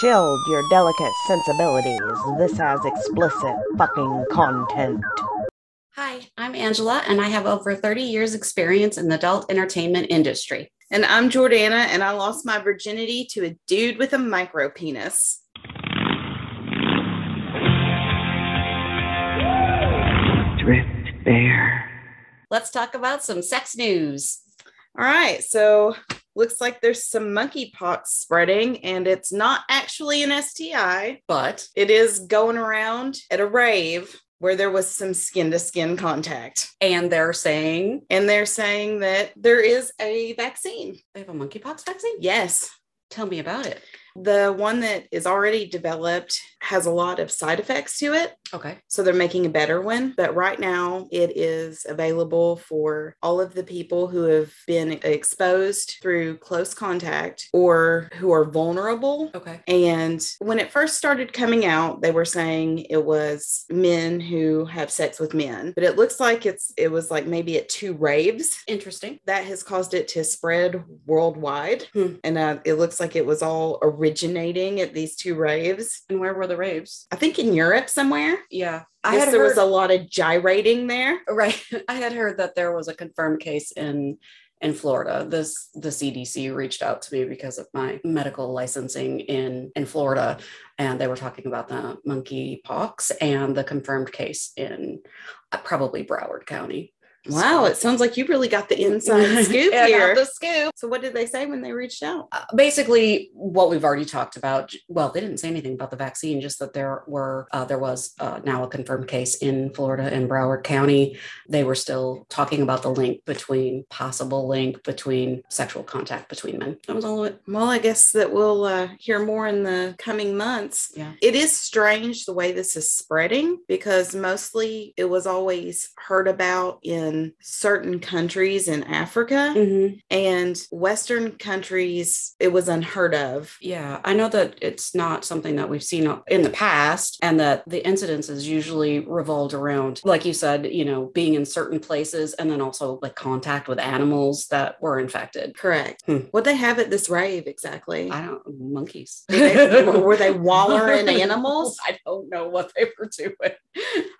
Shield your delicate sensibilities. This has explicit fucking content. Hi, I'm Angela, and I have over 30 years' experience in the adult entertainment industry. And I'm Jordanna, and I lost my virginity to a dude with a micro penis. Drift Bear. Let's talk about some sex news. All right, so looks like there's some monkeypox spreading, and it's not actually an STI, But it is going around at a rave where there was some skin to skin contact. and they're saying And they're saying that there is a vaccine. they have a monkeypox vaccine. Yes. Tell me about it. The one that is already developed has a lot of side effects to it. Okay. So they're making a better one. But right now, it is available for all of the people who have been exposed through close contact or who are vulnerable. Okay. And when it first started coming out, they were saying it was men who have sex with men. But it looks like it's it was like maybe at two raves Interesting. that has caused it to spread worldwide. Hmm. And uh, it looks like it was all originating at these two raves. And where were the raves? I think in Europe somewhere. Yeah. I guess had there heard, was a lot of gyrating there. right. I had heard that there was a confirmed case in in Florida. This the CDC reached out to me because of my medical licensing in in Florida, and they were talking about the monkey pox and the confirmed case in uh, probably Broward County. Wow, it sounds like you really got the inside scoop here. the scoop. so, what did they say when they reached out? Uh, basically what we've already talked about well they didn't say anything about the vaccine just that there were uh, there was uh, now a confirmed case in florida in broward county they were still talking about the link between possible link between sexual contact between men that was all of it Well, I guess that we'll uh, hear more in the coming months. Yeah. It is strange the way this is spreading because mostly it was always heard about in certain countries in Africa and Western countries, it was unheard of. yeah i know that it's not something that we've seen in the past and that the incidences usually revolved around like you said you know being in certain places and then also like contact with animals that were infected Correct. Hmm. What they have at this rave exactly? I don't monkeys. Were they, were they wallering animals? I don't know what they were doing.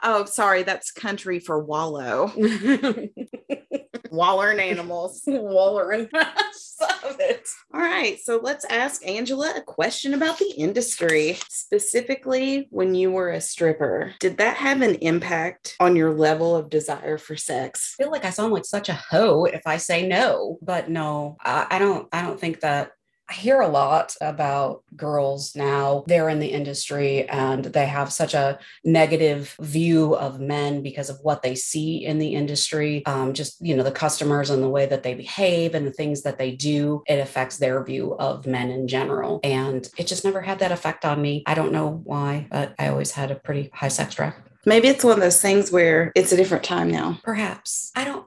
Oh, sorry, that's country for wallow. Wallering animals. Wallering. Stop it. All right, so let's ask Angela a question about the industry. Specifically, when you were a stripper, did that have an impact on your level of desire for sex? I feel like I sound like such a hoe if I say no, but no, I, I don't. I don't think that. I hear a lot about girls now. They're in the industry and they have such a negative view of men because of what they see in the industry. Um, just, you know, the customers and the way that they behave and the things that they do, it affects their view of men in general. And it just never had that effect on me. I don't know why, but I always had a pretty high sex drive. Maybe it's one of those things where it's a different time now. Perhaps. I don't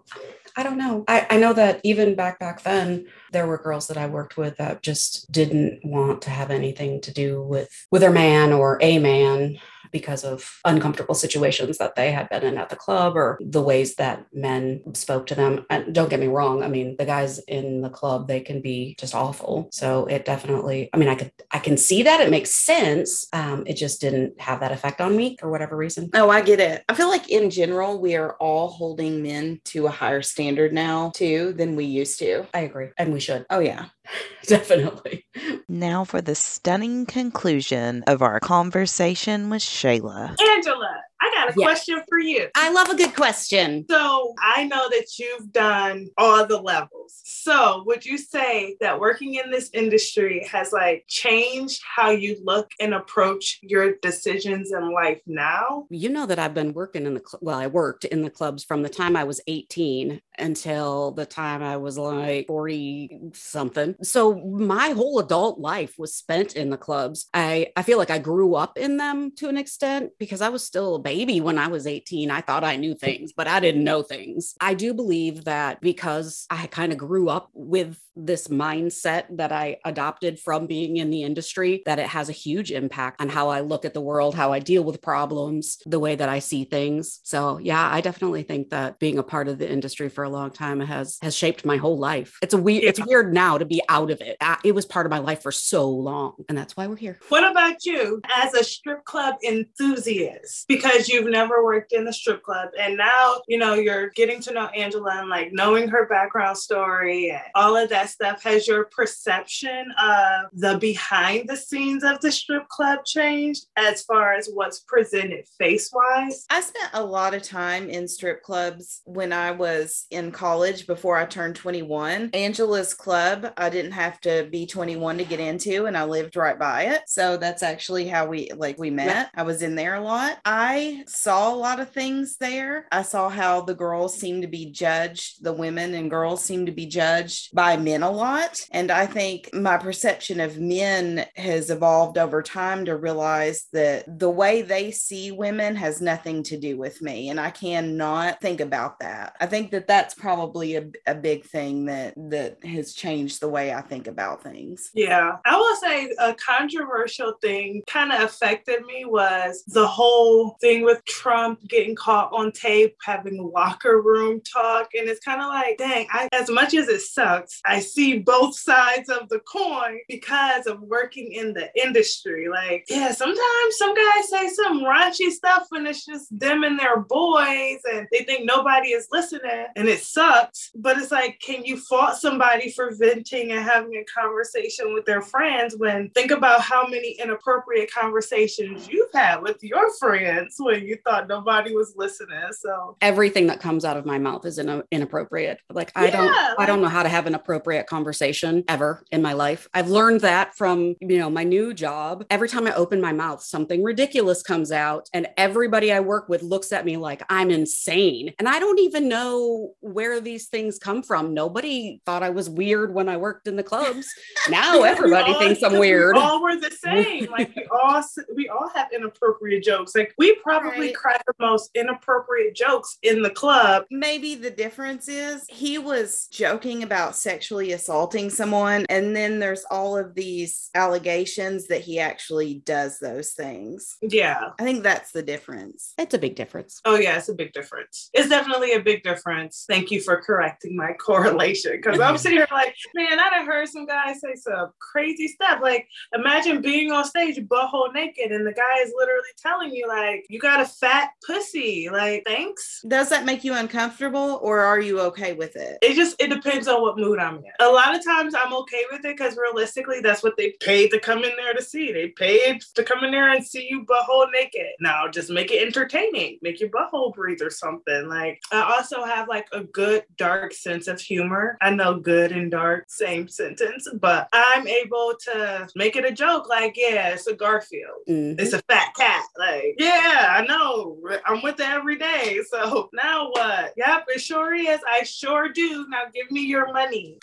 I don't know. I, I know that even back back then, there were girls that I worked with that just didn't want to have anything to do with with their man or a man because of uncomfortable situations that they had been in at the club or the ways that men spoke to them. And don't get me wrong, I mean, the guys in the club, they can be just awful. So it definitely, I mean, I could I can see that it makes sense. Um, it just didn't have that effect on me for whatever reason. Oh, I get it. I feel like in general, we are all holding men to a higher standard now, too, than we used to. I agree. And we should Oh, yeah. definitely. Now for the stunning conclusion of our conversation with Shala. Angela, I got a Yeah. question for you. I love a good question. So I know that you've done all the levels. So would you say that working in this industry has like changed how you look and approach your decisions in life now? You know that I've been working in the cl- well, I worked in the clubs from the time I was 18 until the time I was like 40 something. So my whole adult life was spent in the clubs. I I feel like I grew up in them to an extent because I was still a baby when I was 18. I thought I knew things, but I didn't know things. I do believe that because I kind of grew up with this mindset that I adopted from being in the industry, that it has a huge impact on how I look at the world, how I deal with problems, the way that I see things. So yeah, I definitely think that being a part of the industry for a long time has has shaped my whole life. It's a weird, yeah. it's weird now to be out of it. It was part of my life for so long, and that's why we're here. What about you as a strip club enthusiast? Because you've never worked in a strip club, and now you know you're getting to know Angela and like knowing her background story and all of that stuff. Has your perception of the behind the scenes of the strip club changed as far as what's presented face wise? I spent a lot of time in strip clubs when I was in college before I turned 21. Angela's club, I didn't have to be 21 to get into, and I lived right by it. So that's actually how we like we met. I was in there a lot. I saw a lot of things there. I saw how the girls seemed to be judged, the women and girls seemed to be judged by men a lot. And I think my perception of men has evolved over time to realize that the way they see women has nothing to do with me. And I cannot think about that. I think that that's probably a, a big thing that that has changed the way I think about things. Yeah. I will say a controversial thing kind of affected me was the whole thing with Trump getting caught on tape having locker room talk. And it's kind of like, dang, I, as much as it sucks, I see both sides of the coin because of working in the industry. Like, yeah, sometimes some guys say some raunchy stuff and it's just them and their boys and they think nobody is listening and it sucks. But it's like, can you fault somebody for venting and having a conversation with their friends when think about how many inappropriate conversations you've had with your friends when you thought nobody was listening? So everything that comes out of my mouth is in- inappropriate. Like, I don't, like, I don't know how to have an appropriate conversation ever in my life. I've learned that from, you know, my new job. Every time I open my mouth, something ridiculous comes out and everybody I work with looks at me like I'm insane. And I don't even know where these things come from. Nobody thought I was weird when I worked in the clubs. Now everybody all, thinks I'm weird. We all were the same. like we all we all have inappropriate jokes. Like we probably right. cry the most inappropriate jokes in the club. Maybe the difference is he was joking about sexually assaulting someone and then there's all of these allegations that he actually does those things. Yeah. I think that's the difference. It's a big difference. Oh yeah, it's a big difference. It's definitely a big difference. Thank you for correcting my correlation because I'm sitting here like, man, I done heard some guys say some crazy stuff. Like, imagine being on stage butthole naked and the guy is literally telling you like, you got a fat pussy. Like, thanks. Does that make you uncomfortable or are you okay with it? It just it depends on what mood I'm in. A lot of times I'm okay with it because realistically, that's what they paid to come in there to see. They paid to come in there and see you butthole naked. Now just make it entertaining. Make your butthole breathe or something. Like I also have like a good dark sense of humor. I know good and dark, same sentence, but I'm able to make it a joke. Like, yeah, it's a Garfield. Mm-hmm. It's a fat cat. Like, yeah, I know. I'm with it every day. So now what? Yep, it sure is. I sure do. Now give me your money.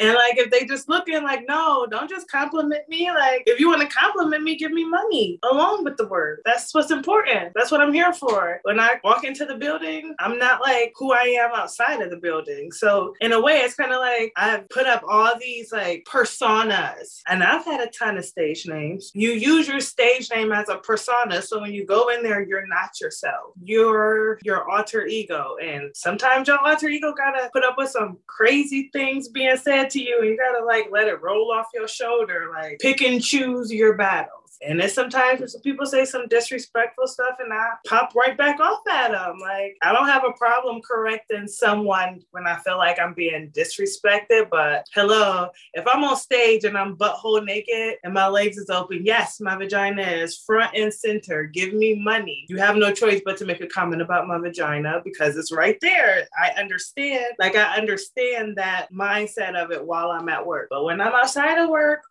And like, if they just looking like, no, don't just compliment me. Like, if you want to compliment me, give me money along with the word. That's what's important. That's what I'm here for. When I walk into the building, I'm not like who I am outside of the building. So in a way, it's kind of like I've put up all these like personas, and I've had a ton of stage names. You use your stage name as a persona, so when you go in there, you're not yourself. You're your alter ego, and sometimes your alter ego gotta put up with some crazy things being said to you and you gotta like let it roll off your shoulder, like pick and choose your battle. And then sometimes some people say some disrespectful stuff and I pop right back off at them. Like, I don't have a problem correcting someone when I feel like I'm being disrespected. But hello, if I'm on stage and I'm butthole naked and my legs is open, yes, my vagina is front and center. Give me money. You have no choice but to make a comment about my vagina because it's right there. I understand. Like, I understand that mindset of it while I'm at work. But when I'm outside of work,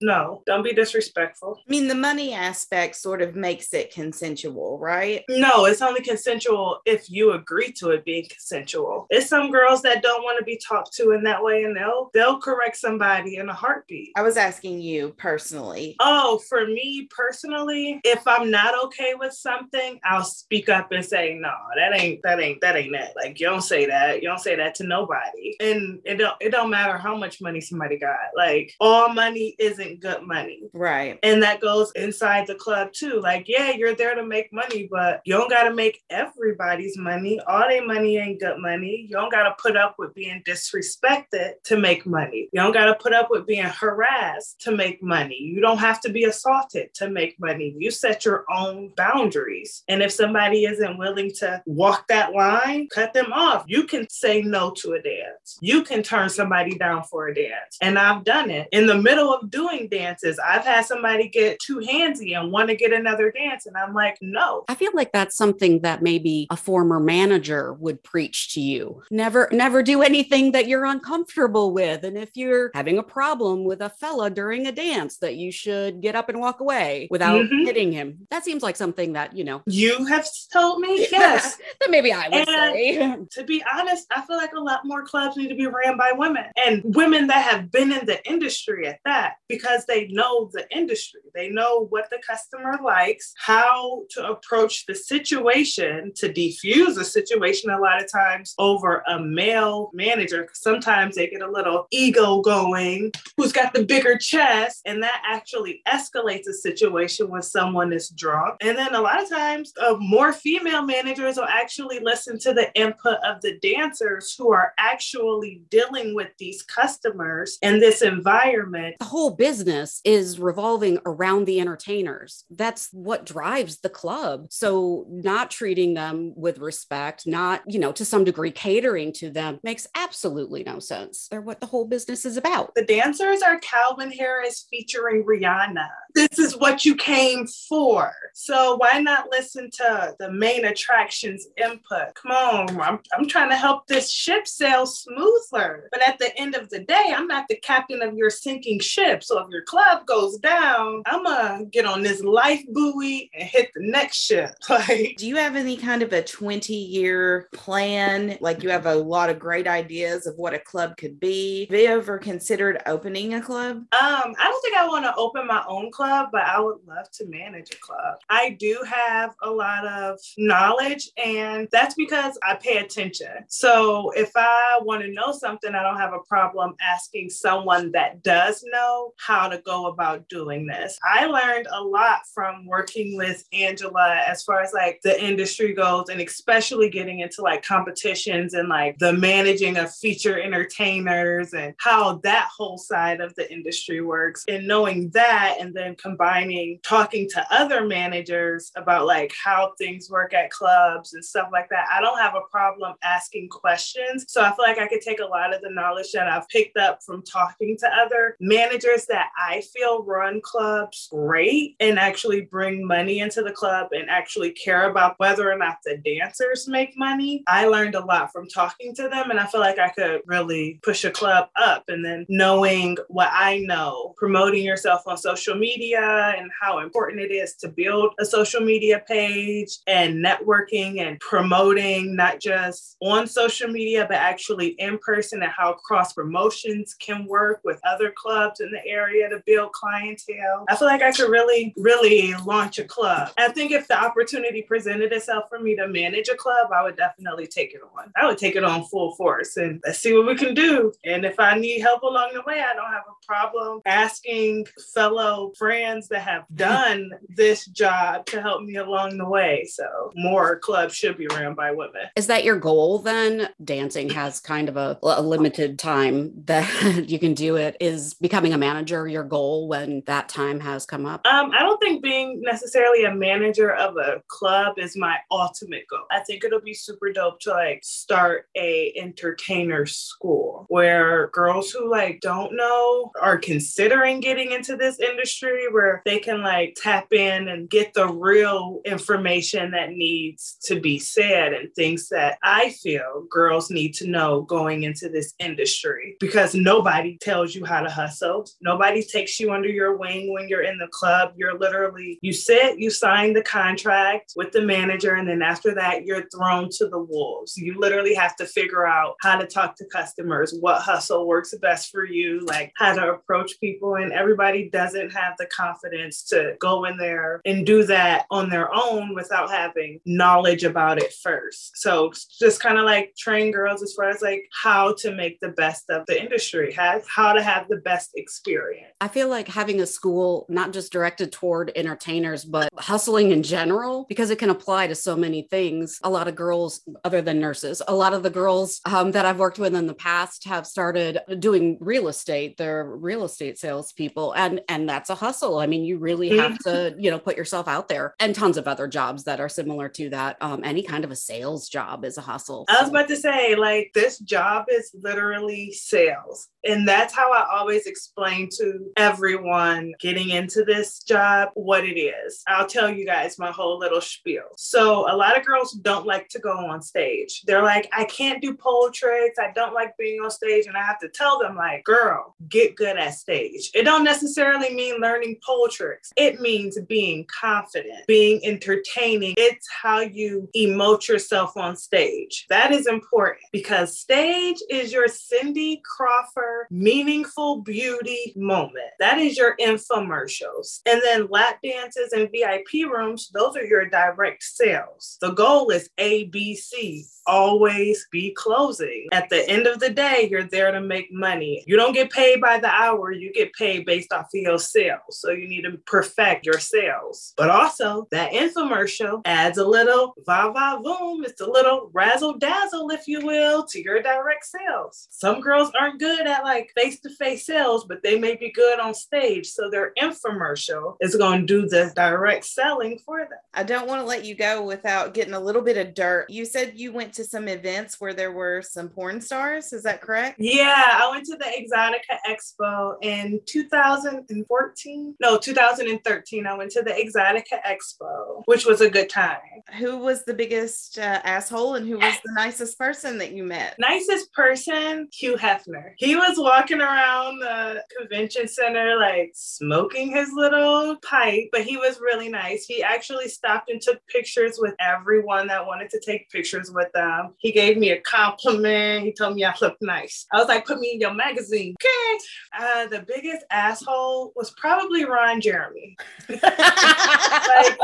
no, don't be disrespectful. I mean, the money aspect sort of makes it consensual, right? No, it's only consensual if you agree to it being consensual. It's some girls that don't want to be talked to in that way and they'll they'll correct somebody in a heartbeat. I was asking you personally. Oh, for me personally, if I'm not okay with something, I'll speak up and say, no, that ain't that ain't that ain't that. Like you don't say that. You don't say that to nobody. And it don't it don't matter how much money somebody got. Like all money isn't good money. Right. And that goes inside the club too. Like, yeah, you're there to make money, but you don't gotta make everybody's money. All their money ain't good money. You don't gotta put up with being disrespected to make money. You don't gotta put up with being harassed to make money. You don't have to be assaulted to make money. You set your own boundaries. And if somebody isn't willing to walk that line, cut them off. You can say no to a dance. You can turn somebody down for a dance. And I've done it. In the middle of doing dances, I've had somebody get too handsy and want to get another dance. And I'm like, no. I feel like that's something that maybe a former manager would preach to you. Never, never do anything that you're uncomfortable with. And if you're having a problem with a fella during a dance, that you should get up and walk away without Mhm. hitting him. That seems like something that, you know, You have told me, yes. that maybe I would And- say. to be honest, I feel like a lot more clubs need to be ran by women and women that have been in the industry at that because they know the industry. They know what the customer likes, how to approach the situation to defuse a situation a lot of times over a male manager. Sometimes they get a little ego going, who's got the bigger chest, and that actually escalates a situation when someone is drunk. And then a lot of times, uh, more female managers will actually listen to the input of the dancers who are actually dealing with these customers in this environment. the whole business is revolving around the entertainers. That's what drives the club. So, not treating them with respect, not, you know, to some degree catering to them makes absolutely no sense. They're what the whole business is about. The dancers are Calvin Harris featuring Rihanna. This is what you came for. So why not listen to the main attractions input? Come on, I'm, I'm trying to help this ship sail smoother. But at the end of the day, I'm not the captain of your sinking ship. So if your club goes down, I'm gonna get on this life buoy and hit the next ship. Like Do you have any kind of a 20 year plan? Like you have a lot of great ideas of what a club could be. Have you ever considered opening a club? Um, I don't think I want to open my own club, but I would love to manage a club. I do have a lot of knowledge, and that's because I pay attention. So if I want to know something, I don't have a problem asking someone that does know how to go about doing this. I learned a lot from working with Angela as far as like the industry goes, and especially getting into like competitions and like the managing of feature entertainers and how that whole side of the industry works. And knowing that, and then combining talking to other managers about like how things work at clubs and stuff like that, I don't have a problem asking questions. So I feel like I could take a lot of the knowledge that I've picked up from talking to other managers that I feel run clubs great and actually bring money into the club and actually care about whether or not the dancers make money. I learned a lot from talking to them, and I feel like I could really push a club up. And then knowing what I know, promoting yourself on social media and how important it is to build a social media page and networking and promoting, not just on social media, but actually in person, and how cross promotions can work with other clubs in the area to build clientele. I feel like I could really, really launch a club. I think if the opportunity presented itself for me to manage a club, I would definitely take it on. I would take it on full force and let's see what we can do. And if I need help along the way, I don't have a problem asking fellow friends that have done this job to help me along the way. So more clubs should be ran by women. Is that your goal then? Dancing has kind of a, a limited time that you can do it. Is becoming a manager your goal when that time has come up? Um, I don't think being necessarily a manager of a club is my ultimate goal. I think it'll be super dope to like start a entertainer school where girls who like don't know are considering getting into this industry where they can like tap in and get the real information that needs to be said and things that I feel girls need to know going into this industry because nobody tells you how to hustle. Nobody takes you under your wing when you're you're in the club, you're literally, you sit, you sign the contract with the manager, and then after that, you're thrown to the wolves. You literally have to figure out how to talk to customers, what hustle works best for you, like how to approach people. And everybody doesn't have the confidence to go in there and do that on their own without having knowledge about it first. So just kind of like train girls as far as like how to make the best of the industry, how, how to have the best experience. I feel like having a school not just directed toward entertainers, but hustling in general, because it can apply to so many things. A lot of girls, other than nurses, a lot of the girls um, that I've worked with in the past have started doing real estate. They're real estate salespeople, and and that's a hustle. I mean, you really have to, you know, put yourself out there, and tons of other jobs that are similar to that. Um, any kind of a sales job is a hustle. I was about to say, like, this job is literally sales. And that's how I always explain to everyone getting into this job what it is. I'll tell you guys my whole little spiel. So, a lot of girls don't like to go on stage. They're like, I can't do pole tricks. I don't like being on stage. And I have to tell them, like, girl, get good at stage. It don't necessarily mean learning pole tricks. It means being confident, being entertaining. It's how you emote yourself on stage. That is important because stage is your Cindy Crawford meaningful beauty moment. That is your infomercials. And then lap dances and VIP rooms, those are your direct sales. The goal is ABC, always be closing. At the end of the day, you're there to make money. You don't get paid by the hour, you get paid based off of your sales. So you need to perfect your sales. But also, that infomercial adds a little va va voom. It's a little razzle dazzle, if you will, to your direct sales. Some girls aren't good at like face to face sales, but they may be good on stage. So their infomercial is going to do the direct selling for them. I don't want to let you go without getting a little bit of dirt. You said you went to some events where there were some porn stars. Is that correct? Yeah, I went to the Exxxotica Expo in 2014. No, 2013. I went to the Exxxotica Expo, which was a good time. Who was the biggest uh, asshole and who was the nicest person that you met? Nicest person, Hugh Hefner. He was walking around the convention center, like smoking his little pipe, but he was really nice. He actually stopped and took pictures with everyone that wanted to take pictures with them. He gave me a compliment. He told me I looked nice. I was like, put me in your magazine. Okay. Uh, the biggest asshole was probably Ron Jeremy. like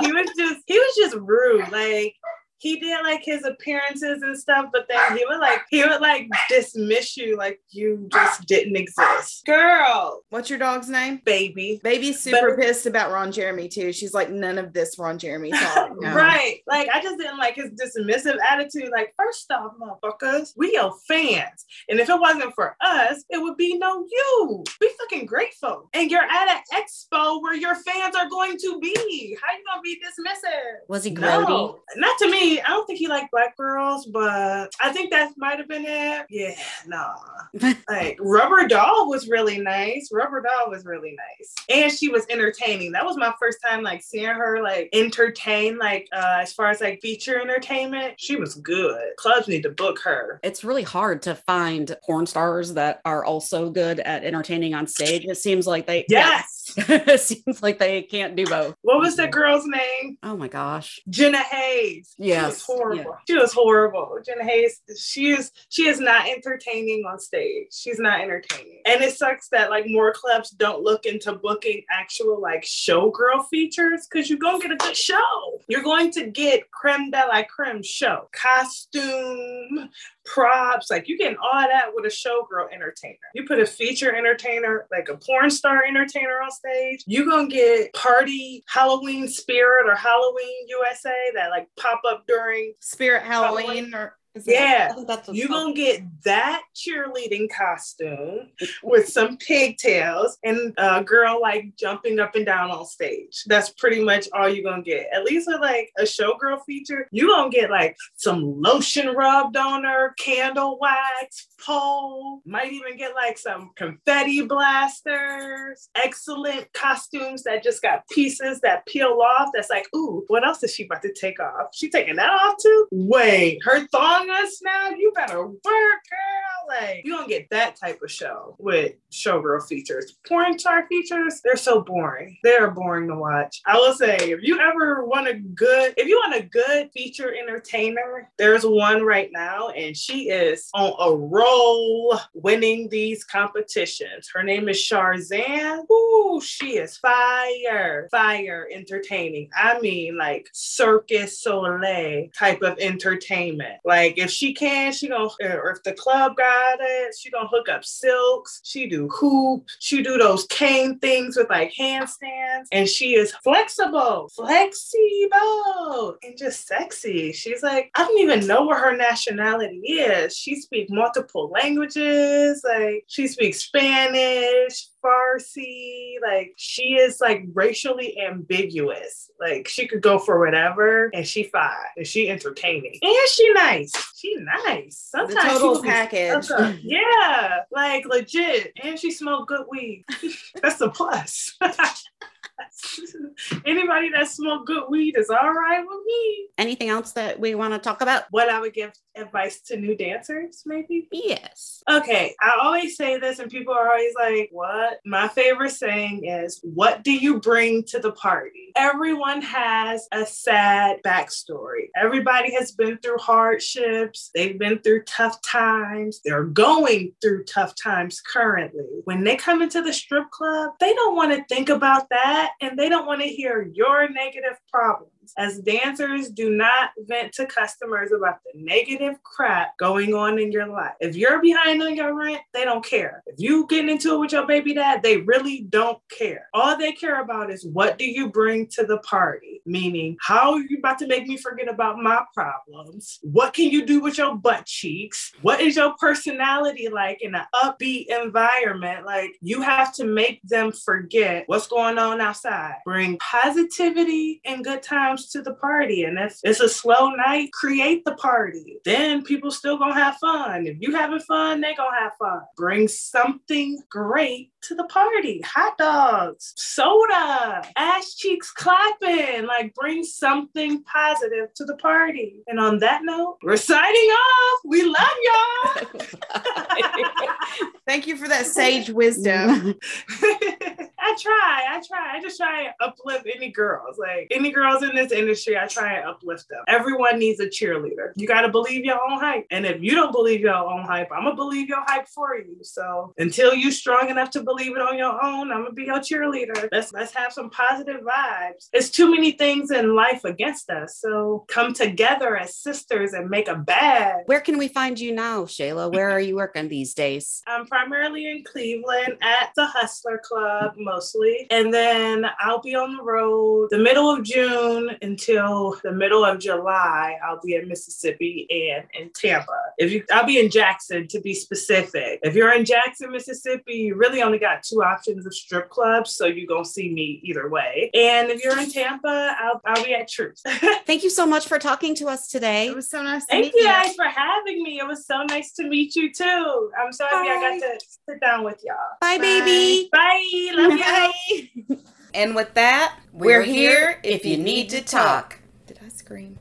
he was just he was just rude. Like he did like his appearances and stuff, but then he would like he would like dismiss you like you just didn't exist. Girl, What's your dog's name? baby. Baby's super pissed about Ron Jeremy too. She's like, none of this Ron Jeremy talk. No. Right. Like I just didn't like his dismissive attitude. Like, first off, motherfuckers, we your fans. And if it wasn't for us, it would be no you. Be fucking grateful. And you're at an expo where your fans are going to be. How you gonna be dismissive? Was he grody? No, not to me. I don't think he liked black girls, but I think that might have been it. Yeah, nah. like Rubber Doll was really nice. Rubber Doll was really nice, and she was entertaining. That was my first time like seeing her like entertain, like uh, as far as like feature entertainment. She was good. Clubs need to book her. it's really hard to find porn stars that are also good at entertaining on stage. It seems like they Yes. it seems like they can't do both. What was the girl's name? Oh my gosh. Jenna Haze. She was Yes, horrible. She was horrible. Jenna Haze, she is she is not entertaining on stage. She's not entertaining. And it sucks that like more clubs don't look into booking actual like showgirl features because you're gonna get a good show. You're going to get creme de la creme show. Costume, props, like you getting all that with a showgirl entertainer. You put a feature entertainer, like a porn star entertainer on stage, you gonna get party Halloween spirit or Halloween USA that like pop up during Spirit Halloween or is Yeah. Oh, that's you it's called. gonna get that cheerleading costume with some pigtails and a girl like jumping up and down on stage. That's pretty much all you're gonna get. At least with like a showgirl feature, you're gonna get like some lotion rubbed on her, candle wax, pole, might even get like some confetti blasters, excellent costumes that just got pieces that peel off. That's like, ooh, what else is she about to take off? She taking that off too? Wait, her thong us now? You better work, girl. Like you don't get that type of show with showgirl features. Porn star features, they're so boring. They're boring to watch. I will say, if you ever want a good, if you want a good feature entertainer, there's one right now, and she is on a roll winning these competitions. Her name is Sharzan. Ooh, she is fire, fire entertaining. I mean, like Circus Soleil type of entertainment. Like if she can, she gonna, or if the club got it, she gonna hook up silks. She do hoop. She do those cane things with like handstands, and she is flexible, flexible, and just sexy. She's like, I don't even know what her nationality is. She speaks multiple languages. Like she speaks Spanish, Farsi. Like she is like racially ambiguous. Like she could go for whatever, and she fine, and she entertaining, and she nice. She nice. Sometimes the total package. Yeah, like legit, and she smoked good weed. That's a plus. Anybody that smoke good weed is all right with me. Anything else that we want to talk about? What I would give advice to new dancers, maybe. Yes. Okay, I always say this, and people are always like, What? My favorite saying is, What do you bring to the party? Everyone has a sad backstory. Everybody has been through hardships, they've been through tough times, they're going through tough times currently. When they come into the strip club, they don't want to think about that, and they don't want to hear your negative problems. As dancers, do not vent to customers about the negative crap going on in your life. If you're behind on your rent, they don't care. If you getting into it with your baby dad, they really don't care. All they care about is what do you bring to the party? Meaning, how are you about to make me forget about my problems? What can you do with your butt cheeks? What is your personality like in an upbeat environment? Like you have to make them forget what's going on outside. Bring positivity and good times to the party. And if it's a slow night, create the party. Then people still gonna have fun. If you having fun, they gonna have fun. Bring something great to the party. Hot dogs, soda, ass cheeks clapping. Like bring something positive to the party. And on that note, we're signing off. We love y'all. Thank you for that sage wisdom. I try, I try. I just try and uplift any girls. Like any girls in this industry, I try and uplift them. Everyone needs a cheerleader. You got to believe your own hype. And if you don't believe your own hype, I'm going to believe your hype for you. So until you're strong enough to believe it on your own, I'm going to be your cheerleader. Let's, let's have some positive vibes. It's too many things in life against us. So come together as sisters and make a bad. Where can we find you now, Shala? Where are you working these days? I'm primarily in Cleveland at the Hustler Club mostly. And then I'll be on the road the middle of June until the middle of July. I'll be in Mississippi and in Tampa. If you I'll be in Jackson to be specific. If you're in Jackson, Mississippi, you really only got two options of strip clubs, so you're gonna see me either way. And if you're in Tampa, I'll, I'll be at Truth. Thank you so much for talking to us today. It was so nice to Thank meet you you. guys for having me. It was so nice to meet you too. I'm so happy I got to sit down with y'all. Bye, baby. Bye. Love you. And with that, We're here if you need to talk. Did I scream?